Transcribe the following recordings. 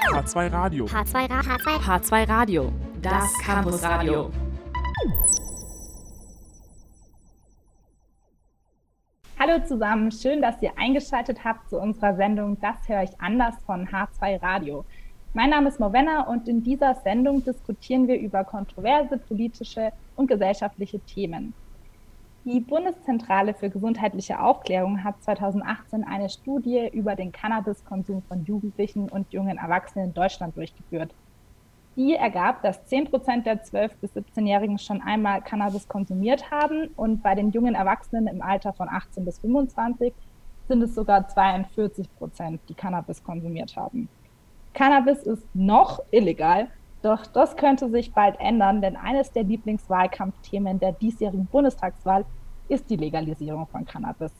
H2 Radio. H2, Ra H2, H2 Radio, das Campus Radio. Hallo zusammen, schön, dass ihr eingeschaltet habt zu unserer Sendung Das höre ich anders von H2 Radio. Mein Name ist Morvenna und in dieser Sendung diskutieren wir über kontroverse politische und gesellschaftliche Themen. Die Bundeszentrale für gesundheitliche Aufklärung hat 2018 eine Studie über den Cannabiskonsum von Jugendlichen und jungen Erwachsenen in Deutschland durchgeführt. Die ergab, dass 10 Prozent der 12- bis 17-Jährigen schon einmal Cannabis konsumiert haben und bei den jungen Erwachsenen im Alter von 18 bis 25 sind es sogar 42 Prozent, die Cannabis konsumiert haben. Cannabis ist noch illegal, doch das könnte sich bald ändern, denn eines der Lieblingswahlkampfthemen der diesjährigen Bundestagswahl ist die Legalisierung von Cannabis.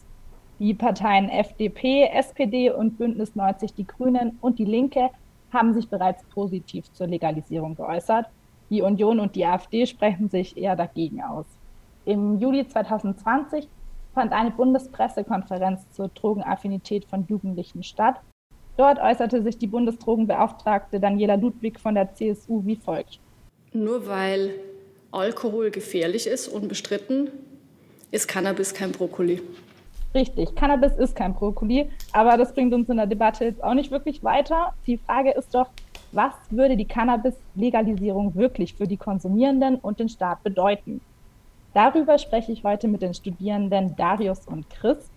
Die Parteien FDP, SPD und Bündnis 90 Die Grünen und die Linke haben sich bereits positiv zur Legalisierung geäußert. Die Union und die AfD sprechen sich eher dagegen aus. Im Juli 2020 fand eine Bundespressekonferenz zur Drogenaffinität von Jugendlichen statt. Dort äußerte sich die Bundesdrogenbeauftragte Daniela Ludwig von der CSU wie folgt. Nur weil Alkohol gefährlich ist, unbestritten, ist Cannabis kein Brokkoli. Richtig, Cannabis ist kein Brokkoli, aber das bringt uns in der Debatte jetzt auch nicht wirklich weiter. Die Frage ist doch, was würde die Cannabis-Legalisierung wirklich für die Konsumierenden und den Staat bedeuten? Darüber spreche ich heute mit den Studierenden Darius und Chris.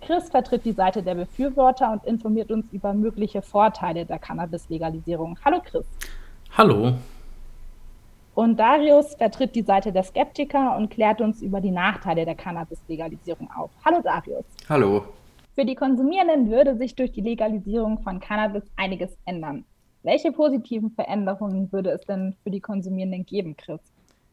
Chris vertritt die Seite der Befürworter und informiert uns über mögliche Vorteile der Cannabis-Legalisierung. Hallo Chris. Hallo. Und Darius vertritt die Seite der Skeptiker und klärt uns über die Nachteile der Cannabis-Legalisierung auf. Hallo Darius. Hallo. Für die Konsumierenden würde sich durch die Legalisierung von Cannabis einiges ändern. Welche positiven Veränderungen würde es denn für die Konsumierenden geben, Chris?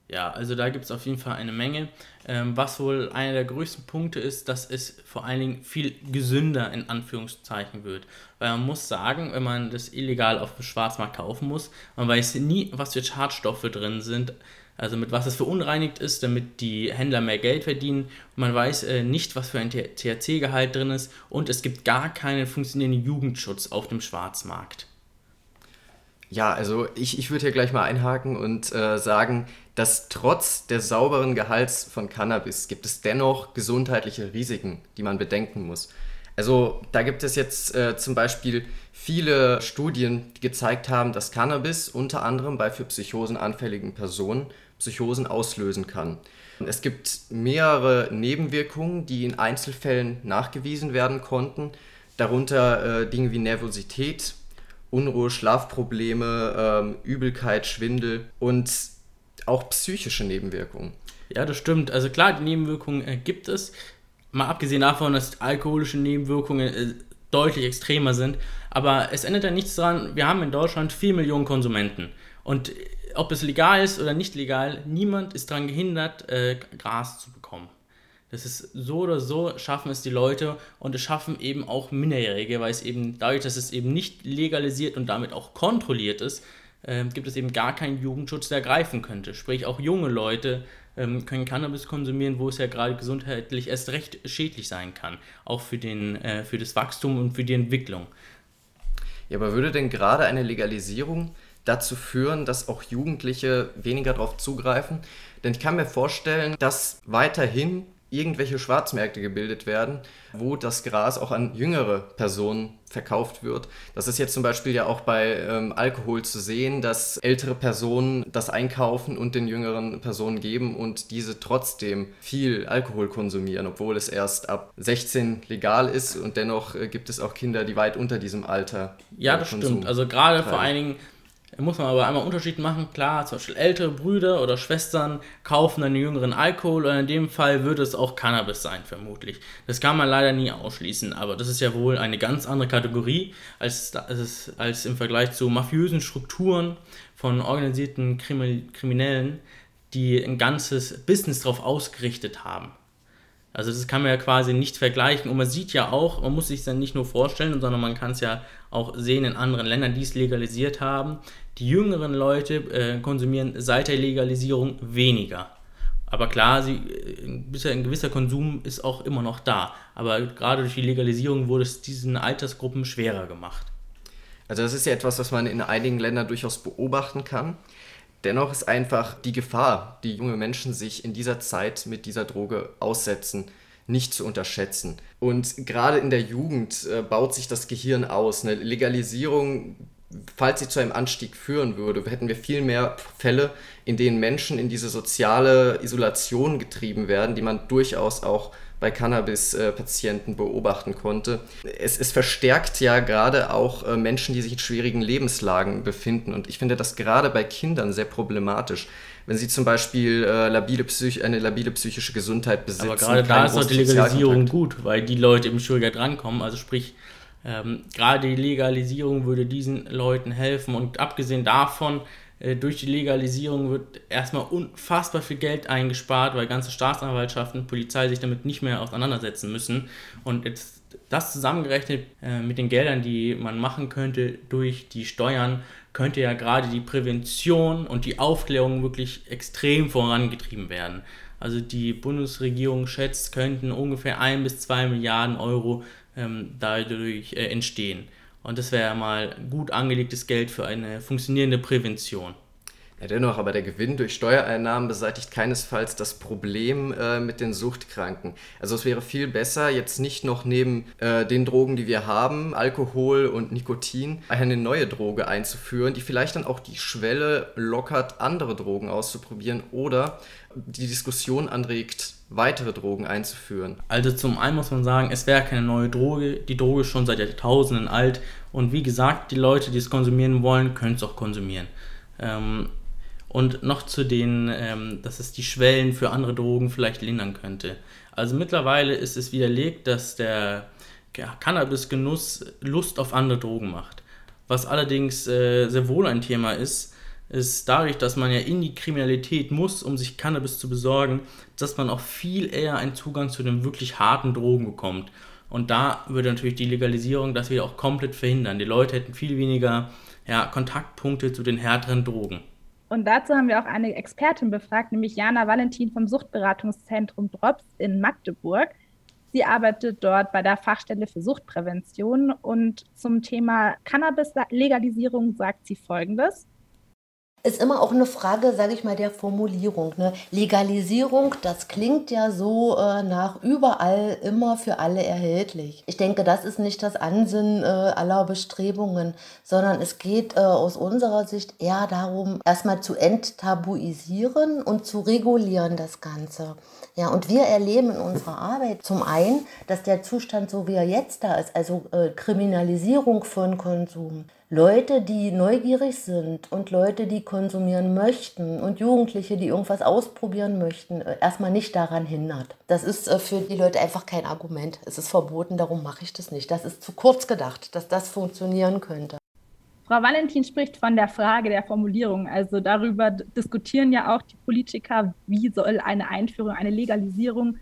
Ja, also da gibt es auf jeden Fall eine Menge. Ähm, was wohl einer der größten Punkte ist, dass es vor allen Dingen viel gesünder in Anführungszeichen wird. Weil man muss sagen, wenn man das illegal auf dem Schwarzmarkt kaufen muss, man weiß nie, was für Schadstoffe drin sind, also mit was es verunreinigt ist, damit die Händler mehr Geld verdienen. Man weiß äh, nicht, was für ein THC-Gehalt drin ist und es gibt gar keinen funktionierenden Jugendschutz auf dem Schwarzmarkt. Ja, also ich, ich würde hier gleich mal einhaken und äh, sagen, dass trotz des sauberen Gehalts von Cannabis gibt es dennoch gesundheitliche Risiken, die man bedenken muss. Also da gibt es jetzt äh, zum Beispiel viele Studien, die gezeigt haben, dass Cannabis unter anderem bei für Psychosen anfälligen Personen Psychosen auslösen kann. Es gibt mehrere Nebenwirkungen, die in Einzelfällen nachgewiesen werden konnten, darunter äh, Dinge wie Nervosität, Unruhe, Schlafprobleme, ähm, Übelkeit, Schwindel und auch psychische Nebenwirkungen. Ja, das stimmt. Also klar, die Nebenwirkungen äh, gibt es. Mal abgesehen davon, dass alkoholische Nebenwirkungen äh, deutlich extremer sind. Aber es ändert ja nichts daran, wir haben in Deutschland 4 Millionen Konsumenten. Und äh, ob es legal ist oder nicht legal, niemand ist daran gehindert, äh, Gras zu bekommen. Das ist so oder so, schaffen es die Leute und es schaffen eben auch Minderjährige, weil es eben dadurch, dass es eben nicht legalisiert und damit auch kontrolliert ist, äh, gibt es eben gar keinen Jugendschutz, der greifen könnte. Sprich, auch junge Leute ähm, können Cannabis konsumieren, wo es ja gerade gesundheitlich erst recht schädlich sein kann, auch für, den, äh, für das Wachstum und für die Entwicklung. Ja, aber würde denn gerade eine Legalisierung dazu führen, dass auch Jugendliche weniger darauf zugreifen? Denn ich kann mir vorstellen, dass weiterhin irgendwelche Schwarzmärkte gebildet werden, wo das Gras auch an jüngere Personen verkauft wird. Das ist jetzt zum Beispiel ja auch bei ähm, Alkohol zu sehen, dass ältere Personen das einkaufen und den jüngeren Personen geben und diese trotzdem viel Alkohol konsumieren, obwohl es erst ab 16 legal ist und dennoch äh, gibt es auch Kinder, die weit unter diesem Alter. Ja, das Konsum stimmt. Also gerade vor allen Dingen muss man aber einmal Unterschied machen. Klar, zum Beispiel ältere Brüder oder Schwestern kaufen einen jüngeren Alkohol und in dem Fall würde es auch Cannabis sein, vermutlich. Das kann man leider nie ausschließen, aber das ist ja wohl eine ganz andere Kategorie als, als, als im Vergleich zu mafiösen Strukturen von organisierten Kriminellen, die ein ganzes Business darauf ausgerichtet haben. Also das kann man ja quasi nicht vergleichen. Und man sieht ja auch, man muss sich dann nicht nur vorstellen, sondern man kann es ja auch sehen in anderen Ländern, die es legalisiert haben. Die jüngeren Leute äh, konsumieren seit der Legalisierung weniger. Aber klar, sie, äh, ein gewisser Konsum ist auch immer noch da. Aber gerade durch die Legalisierung wurde es diesen Altersgruppen schwerer gemacht. Also das ist ja etwas, was man in einigen Ländern durchaus beobachten kann. Dennoch ist einfach die Gefahr, die junge Menschen sich in dieser Zeit mit dieser Droge aussetzen, nicht zu unterschätzen. Und gerade in der Jugend äh, baut sich das Gehirn aus. Eine Legalisierung, falls sie zu einem Anstieg führen würde, hätten wir viel mehr Fälle, in denen Menschen in diese soziale Isolation getrieben werden, die man durchaus auch bei Cannabis-Patienten beobachten konnte. Es, es, verstärkt ja gerade auch äh, Menschen, die sich in schwierigen Lebenslagen befinden. Und ich finde das gerade bei Kindern sehr problematisch. Wenn sie zum Beispiel äh, labile eine labile psychische Gesundheit besitzen. Aber gerade da ist auch die Legalisierung gut, weil die Leute eben schwieriger drankommen. Also sprich, ähm, gerade die Legalisierung würde diesen Leuten helfen. Und abgesehen davon, durch die Legalisierung wird erstmal unfassbar viel Geld eingespart, weil ganze Staatsanwaltschaften, Polizei sich damit nicht mehr auseinandersetzen müssen. Und jetzt das zusammengerechnet äh, mit den Geldern, die man machen könnte durch die Steuern, könnte ja gerade die Prävention und die Aufklärung wirklich extrem vorangetrieben werden. Also die Bundesregierung schätzt, könnten ungefähr 1 bis 2 Milliarden Euro ähm, dadurch äh, entstehen. Und das wäre mal gut angelegtes Geld für eine funktionierende Prävention. Ja, dennoch, aber der Gewinn durch Steuereinnahmen beseitigt keinesfalls das Problem äh, mit den Suchtkranken. Also es wäre viel besser, jetzt nicht noch neben äh, den Drogen, die wir haben, Alkohol und Nikotin, eine neue Droge einzuführen, die vielleicht dann auch die Schwelle lockert, andere Drogen auszuprobieren oder die Diskussion anregt, weitere Drogen einzuführen. Also zum einen muss man sagen, es wäre keine neue Droge. Die Droge ist schon seit Jahrtausenden alt. Und wie gesagt, die Leute, die es konsumieren wollen, können es auch konsumieren. Ähm, und noch zu den, ähm, dass es die Schwellen für andere Drogen vielleicht lindern könnte. Also mittlerweile ist es widerlegt, dass der Cannabisgenuss Lust auf andere Drogen macht. Was allerdings äh, sehr wohl ein Thema ist, ist dadurch, dass man ja in die Kriminalität muss, um sich Cannabis zu besorgen, dass man auch viel eher einen Zugang zu den wirklich harten Drogen bekommt. Und da würde natürlich die Legalisierung das wieder auch komplett verhindern. Die Leute hätten viel weniger ja, Kontaktpunkte zu den härteren Drogen. Und dazu haben wir auch eine Expertin befragt, nämlich Jana Valentin vom Suchtberatungszentrum Drops in Magdeburg. Sie arbeitet dort bei der Fachstelle für Suchtprävention und zum Thema Cannabis-Legalisierung sagt sie Folgendes ist immer auch eine Frage, sage ich mal, der Formulierung. Ne? Legalisierung, das klingt ja so äh, nach überall immer für alle erhältlich. Ich denke, das ist nicht das Ansinnen äh, aller Bestrebungen, sondern es geht äh, aus unserer Sicht eher darum, erstmal zu enttabuisieren und zu regulieren das Ganze. Ja, und wir erleben in unserer Arbeit zum einen, dass der Zustand, so wie er jetzt da ist, also äh, Kriminalisierung von Konsum, Leute, die neugierig sind und Leute, die konsumieren möchten und Jugendliche, die irgendwas ausprobieren möchten, äh, erstmal nicht daran hindert. Das ist äh, für die Leute einfach kein Argument. Es ist verboten, darum mache ich das nicht. Das ist zu kurz gedacht, dass das funktionieren könnte. Frau Valentin spricht von der Frage der Formulierung. Also darüber diskutieren ja auch die Politiker, wie soll eine Einführung, eine Legalisierung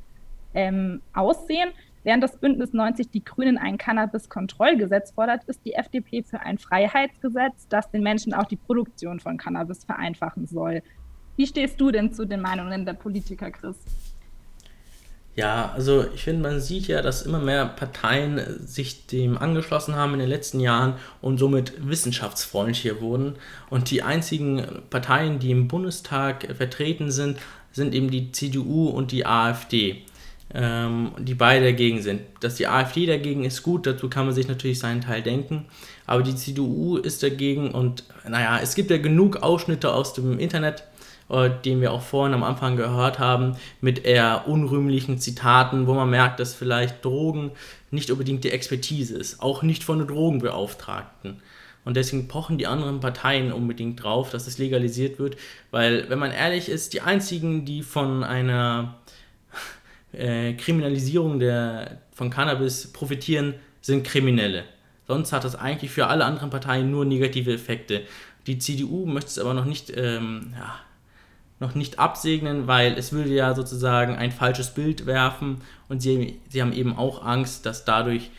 ähm, aussehen. Während das Bündnis 90 die Grünen ein Cannabis-Kontrollgesetz fordert, ist die FDP für ein Freiheitsgesetz, das den Menschen auch die Produktion von Cannabis vereinfachen soll. Wie stehst du denn zu den Meinungen der Politiker, Chris? Ja, also ich finde, man sieht ja, dass immer mehr Parteien sich dem angeschlossen haben in den letzten Jahren und somit wissenschaftsfreundlicher wurden. Und die einzigen Parteien, die im Bundestag vertreten sind, sind eben die CDU und die AfD ähm, die beide dagegen sind. Dass die AfD dagegen ist gut, dazu kann man sich natürlich seinen Teil denken, aber die CDU ist dagegen und naja, es gibt ja genug Ausschnitte aus dem Internet, äh, den wir auch vorhin am Anfang gehört haben, mit eher unrühmlichen Zitaten, wo man merkt, dass vielleicht Drogen nicht unbedingt die Expertise ist, auch nicht von den Drogenbeauftragten. Und deswegen pochen die anderen Parteien unbedingt drauf, dass es legalisiert wird, weil, wenn man ehrlich ist, die einzigen, die von einer äh, Kriminalisierung der, von Cannabis profitieren, sind Kriminelle. Sonst hat das eigentlich für alle anderen Parteien nur negative Effekte. Die CDU möchte es aber noch nicht, ähm, ja, noch nicht absegnen, weil es würde ja sozusagen ein falsches Bild werfen und sie, sie haben eben auch Angst, dass dadurch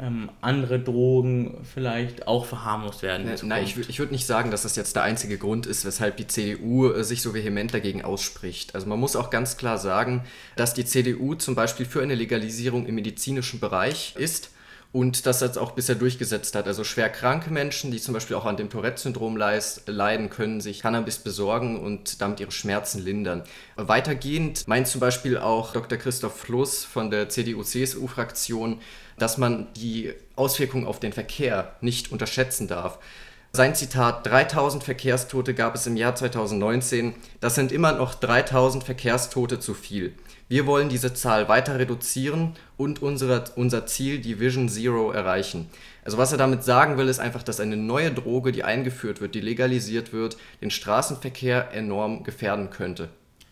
ähm, andere Drogen vielleicht auch verharmlost werden. Ne, nein, ich, ich würde nicht sagen, dass das jetzt der einzige Grund ist, weshalb die CDU äh, sich so vehement dagegen ausspricht. Also man muss auch ganz klar sagen, dass die CDU zum Beispiel für eine Legalisierung im medizinischen Bereich ist und das jetzt auch bisher durchgesetzt hat. Also schwer kranke Menschen, die zum Beispiel auch an dem Tourette-Syndrom leiden, können sich Cannabis besorgen und damit ihre Schmerzen lindern. Weitergehend meint zum Beispiel auch Dr. Christoph Fluss von der CDU-CSU-Fraktion, dass man die Auswirkungen auf den Verkehr nicht unterschätzen darf. Sein Zitat, 3000 Verkehrstote gab es im Jahr 2019, das sind immer noch 3000 Verkehrstote zu viel. Wir wollen diese Zahl weiter reduzieren und unsere, unser Ziel, die Vision Zero, erreichen. Also was er damit sagen will, ist einfach, dass eine neue Droge, die eingeführt wird, die legalisiert wird, den Straßenverkehr enorm gefährden könnte.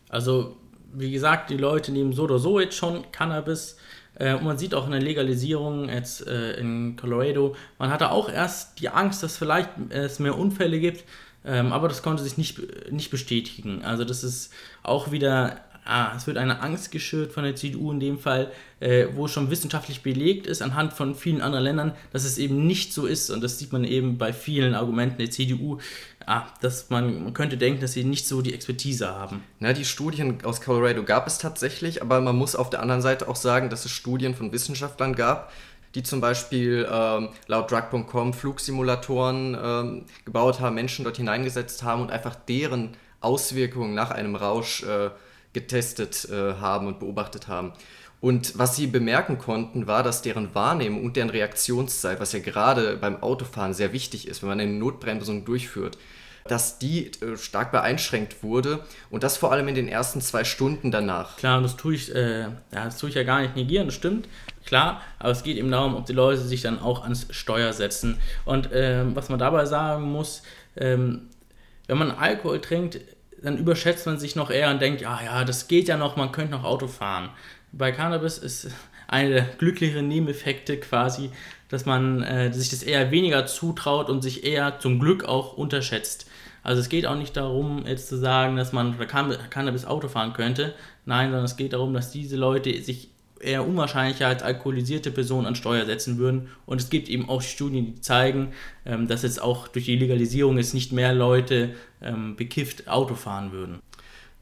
Also wie gesagt, die Leute nehmen so oder so jetzt schon Cannabis. Äh, und man sieht auch in der Legalisierung jetzt äh, in Colorado, man hatte auch erst die Angst, dass vielleicht es mehr Unfälle gibt, ähm, aber das konnte sich nicht, nicht bestätigen. Also das ist auch wieder ah, es wird eine Angst geschürt von der CDU in dem Fall, äh, wo schon wissenschaftlich belegt ist anhand von vielen anderen Ländern, dass es eben nicht so ist. Und das sieht man eben bei vielen Argumenten der CDU, ah, dass man, man könnte denken, dass sie nicht so die Expertise haben. Na, die Studien aus Colorado gab es tatsächlich, aber man muss auf der anderen Seite auch sagen, dass es Studien von Wissenschaftlern gab, die zum Beispiel ähm, laut Drug.com Flugsimulatoren ähm, gebaut haben, Menschen dort hineingesetzt haben und einfach deren Auswirkungen nach einem Rausch äh, getestet äh, haben und beobachtet haben. Und was sie bemerken konnten, war, dass deren Wahrnehmung und deren Reaktionszeit, was ja gerade beim Autofahren sehr wichtig ist, wenn man eine Notbremsung durchführt, dass die äh, stark beeinschränkt wurde und das vor allem in den ersten zwei Stunden danach. Klar, das tue ich, äh, ja, das tue ich ja gar nicht negieren, das stimmt, klar, aber es geht eben darum, ob die Leute sich dann auch ans Steuer setzen. Und ähm, was man dabei sagen muss, ähm, wenn man Alkohol trinkt, dann überschätzt man sich noch eher und denkt, ja, ja, das geht ja noch, man könnte noch Auto fahren. Bei Cannabis ist eine der glücklicheren Nebeneffekte quasi, dass man äh, sich das eher weniger zutraut und sich eher zum Glück auch unterschätzt. Also es geht auch nicht darum, jetzt zu sagen, dass man Cannabis Auto fahren könnte. Nein, sondern es geht darum, dass diese Leute sich eher unwahrscheinlicher als alkoholisierte Personen an Steuer setzen würden. Und es gibt eben auch Studien, die zeigen, ähm, dass jetzt auch durch die Legalisierung jetzt nicht mehr Leute ähm, bekifft Auto fahren würden.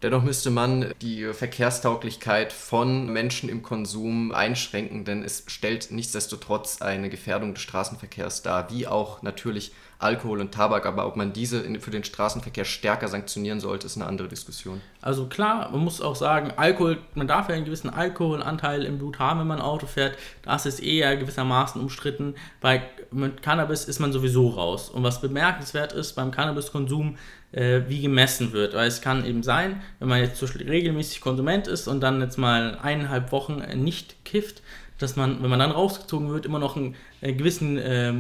Dennoch müsste man die Verkehrstauglichkeit von Menschen im Konsum einschränken, denn es stellt nichtsdestotrotz eine Gefährdung des Straßenverkehrs dar, wie auch natürlich Alkohol und Tabak, aber ob man diese für den Straßenverkehr stärker sanktionieren sollte, ist eine andere Diskussion. Also klar, man muss auch sagen, Alkohol, man darf ja einen gewissen Alkoholanteil im Blut haben, wenn man Auto fährt. Das ist eher gewissermaßen umstritten. Bei mit Cannabis ist man sowieso raus. Und was bemerkenswert ist beim Cannabiskonsum, äh, wie gemessen wird. Weil es kann eben sein, wenn man jetzt regelmäßig Konsument ist und dann jetzt mal eineinhalb Wochen nicht kifft, dass man, wenn man dann rausgezogen wird, immer noch einen äh, gewissen äh,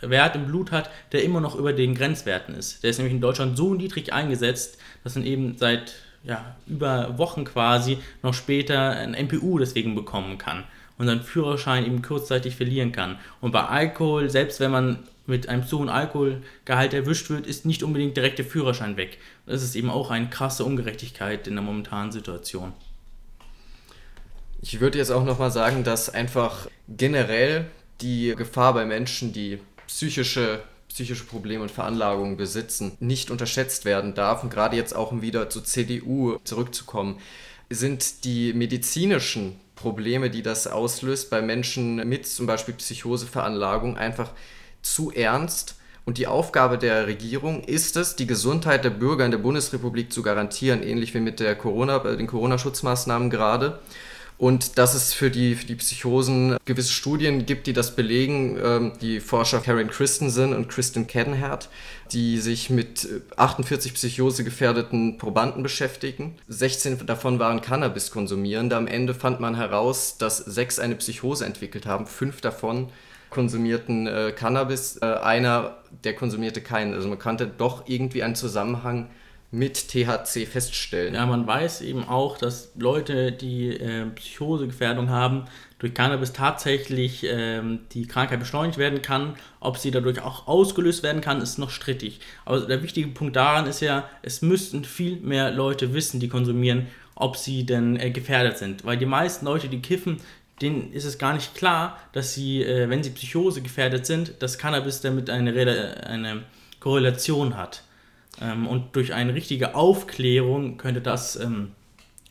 Wert im Blut hat, der immer noch über den Grenzwerten ist. Der ist nämlich in Deutschland so niedrig eingesetzt, dass man eben seit ja, über Wochen quasi noch später ein MPU deswegen bekommen kann und seinen Führerschein eben kurzzeitig verlieren kann. Und bei Alkohol, selbst wenn man mit einem zu hohen Alkoholgehalt erwischt wird, ist nicht unbedingt direkt der Führerschein weg. Das ist eben auch eine krasse Ungerechtigkeit in der momentanen Situation. Ich würde jetzt auch nochmal sagen, dass einfach generell die Gefahr bei Menschen, die psychische, psychische Probleme und Veranlagungen besitzen, nicht unterschätzt werden darf. Und gerade jetzt auch, um wieder zur CDU zurückzukommen, sind die medizinischen Probleme, die das auslöst bei Menschen mit zum Beispiel Psychoseveranlagung, einfach zu ernst. Und die Aufgabe der Regierung ist es, die Gesundheit der Bürger in der Bundesrepublik zu garantieren, ähnlich wie mit der Corona, den Corona-Schutzmaßnahmen gerade. Und dass es für die, für die Psychosen gewisse Studien gibt, die das belegen. Ähm, die Forscher Karen Christensen und Kristen Cadenherd, die sich mit 48 psychosegefährdeten Probanden beschäftigen. 16 davon waren Cannabis-Konsumierende. Am Ende fand man heraus, dass sechs eine Psychose entwickelt haben. Fünf davon konsumierten äh, Cannabis, äh, einer, der konsumierte keinen. Also man kannte doch irgendwie einen Zusammenhang mit THC feststellen. Ja, man weiß eben auch, dass Leute, die äh, Psychosegefährdung haben, durch Cannabis tatsächlich ähm, die Krankheit beschleunigt werden kann. Ob sie dadurch auch ausgelöst werden kann, ist noch strittig. Aber der wichtige Punkt daran ist ja, es müssten viel mehr Leute wissen, die konsumieren, ob sie denn äh, gefährdet sind. Weil die meisten Leute, die kiffen, denen ist es gar nicht klar, dass sie, äh, wenn sie Psychose gefährdet sind, dass Cannabis damit eine, eine Korrelation hat. Ähm, und durch eine richtige Aufklärung könnte das ähm,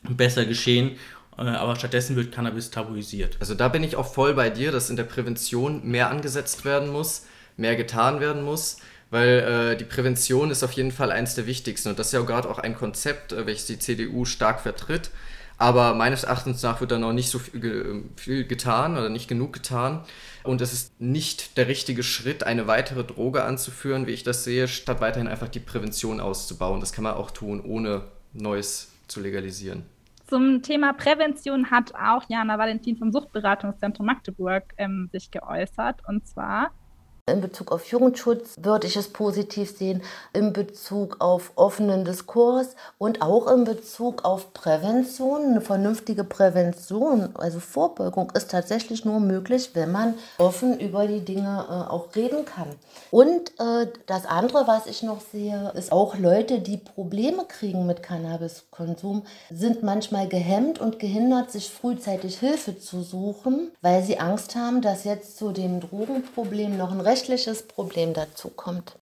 besser geschehen. äh, aber stattdessen wird Cannabis tabuisiert. Also da bin ich auch voll bei dir, dass in der Prävention mehr angesetzt werden muss, mehr getan werden muss, weil äh, die Prävention ist auf jeden Fall eines der wichtigsten und das ist ja gerade auch ein Konzept, äh, welches die CDU stark vertritt. Aber meines Erachtens nach wird da noch nicht so viel, getan oder nicht genug getan. Und es ist nicht der richtige Schritt, eine weitere Droge anzuführen, wie ich das sehe, statt weiterhin einfach die Prävention auszubauen. Das kann man auch tun, ohne Neues zu legalisieren. Zum Thema Prävention hat auch Jana Valentin vom Suchtberatungszentrum Magdeburg ähm, sich geäußert. Und zwar in Bezug auf Jugendschutz würde ich es positiv sehen, in Bezug auf offenen Diskurs und auch in Bezug auf Prävention. Eine vernünftige Prävention, also Vorbeugung, ist tatsächlich nur möglich, wenn man offen über die Dinge äh, auch reden kann. Und äh, das andere, was ich noch sehe, ist auch Leute, die Probleme kriegen mit Cannabiskonsum, sind manchmal gehemmt und gehindert, sich frühzeitig Hilfe zu suchen, weil sie Angst haben, dass jetzt zu dem Drogenproblem noch ein rechtliches Problem dazu kommt.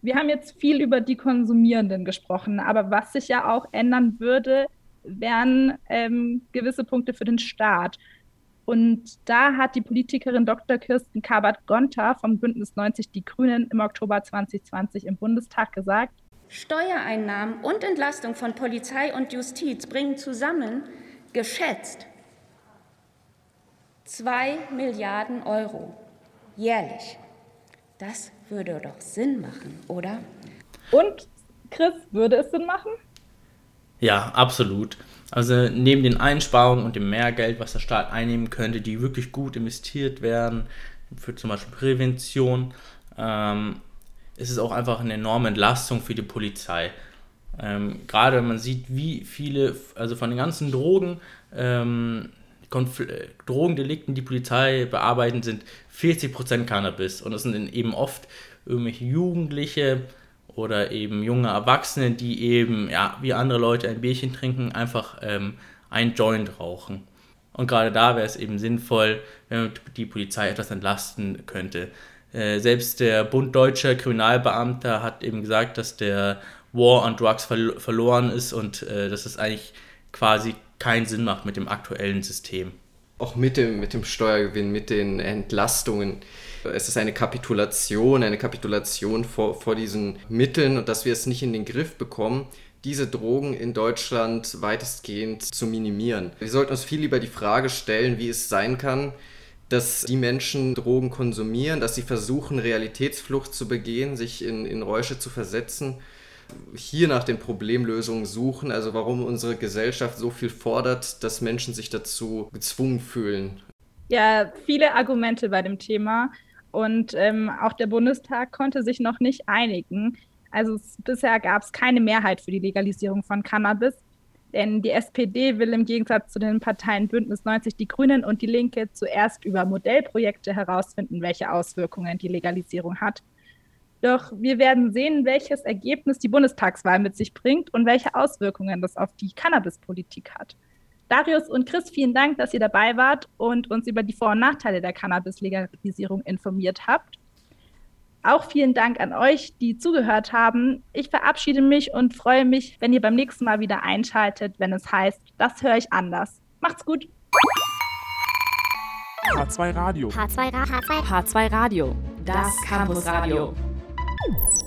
Wir haben jetzt viel über die Konsumierenden gesprochen, aber was sich ja auch ändern würde, wären ähm, gewisse Punkte für den Staat. Und da hat die Politikerin Dr. Kirsten Kabert-Gonter vom Bündnis 90 Die Grünen im Oktober 2020 im Bundestag gesagt, Steuereinnahmen und Entlastung von Polizei und Justiz bringen zusammen geschätzt 2 Milliarden Euro jährlich. Das würde doch Sinn machen, oder? Und Chris, würde es Sinn machen? Ja, absolut. Also neben den Einsparungen und dem Mehrgeld, was der Staat einnehmen könnte, die wirklich gut investiert werden, für zum Beispiel Prävention, ähm, ist es auch einfach eine enorme Entlastung für die Polizei. Ähm, gerade wenn man sieht, wie viele, also von den ganzen Drogen, ähm, Konfl Drogendelikten, die Polizei bearbeiten, sind 40% Cannabis. Und das sind eben oft irgendwelche Jugendliche oder eben junge Erwachsene, die eben, ja, wie andere Leute ein Bierchen trinken, einfach ähm, ein Joint rauchen. Und gerade da wäre es eben sinnvoll, wenn die Polizei etwas entlasten könnte. Äh, selbst der Bund Deutscher Kriminalbeamter hat eben gesagt, dass der War on Drugs ver verloren ist und äh, dass es eigentlich quasi keinen Sinn macht mit dem aktuellen System. Auch mit dem, mit dem Steuergewinn, mit den Entlastungen. Es ist eine Kapitulation, eine Kapitulation vor, vor diesen Mitteln und dass wir es nicht in den Griff bekommen, diese Drogen in Deutschland weitestgehend zu minimieren. Wir sollten uns viel lieber die Frage stellen, wie es sein kann, dass die Menschen Drogen konsumieren, dass sie versuchen, Realitätsflucht zu begehen, sich in, in Räusche zu versetzen hier nach den Problemlösungen suchen, also warum unsere Gesellschaft so viel fordert, dass Menschen sich dazu gezwungen fühlen. Ja, viele Argumente bei dem Thema und ähm, auch der Bundestag konnte sich noch nicht einigen. Also es, bisher gab es keine Mehrheit für die Legalisierung von Cannabis, denn die SPD will im Gegensatz zu den Parteien Bündnis 90 Die Grünen und Die Linke zuerst über Modellprojekte herausfinden, welche Auswirkungen die Legalisierung hat. Doch wir werden sehen, welches Ergebnis die Bundestagswahl mit sich bringt und welche Auswirkungen das auf die Cannabispolitik hat. Darius und Chris, vielen Dank, dass ihr dabei wart und uns über die Vor- und Nachteile der Cannabis-Legalisierung informiert habt. Auch vielen Dank an euch, die zugehört haben. Ich verabschiede mich und freue mich, wenn ihr beim nächsten Mal wieder einschaltet, wenn es heißt, das höre ich anders. Macht's gut. H2 Radio. H2, H2, H2 Radio. Das Campus Radio. you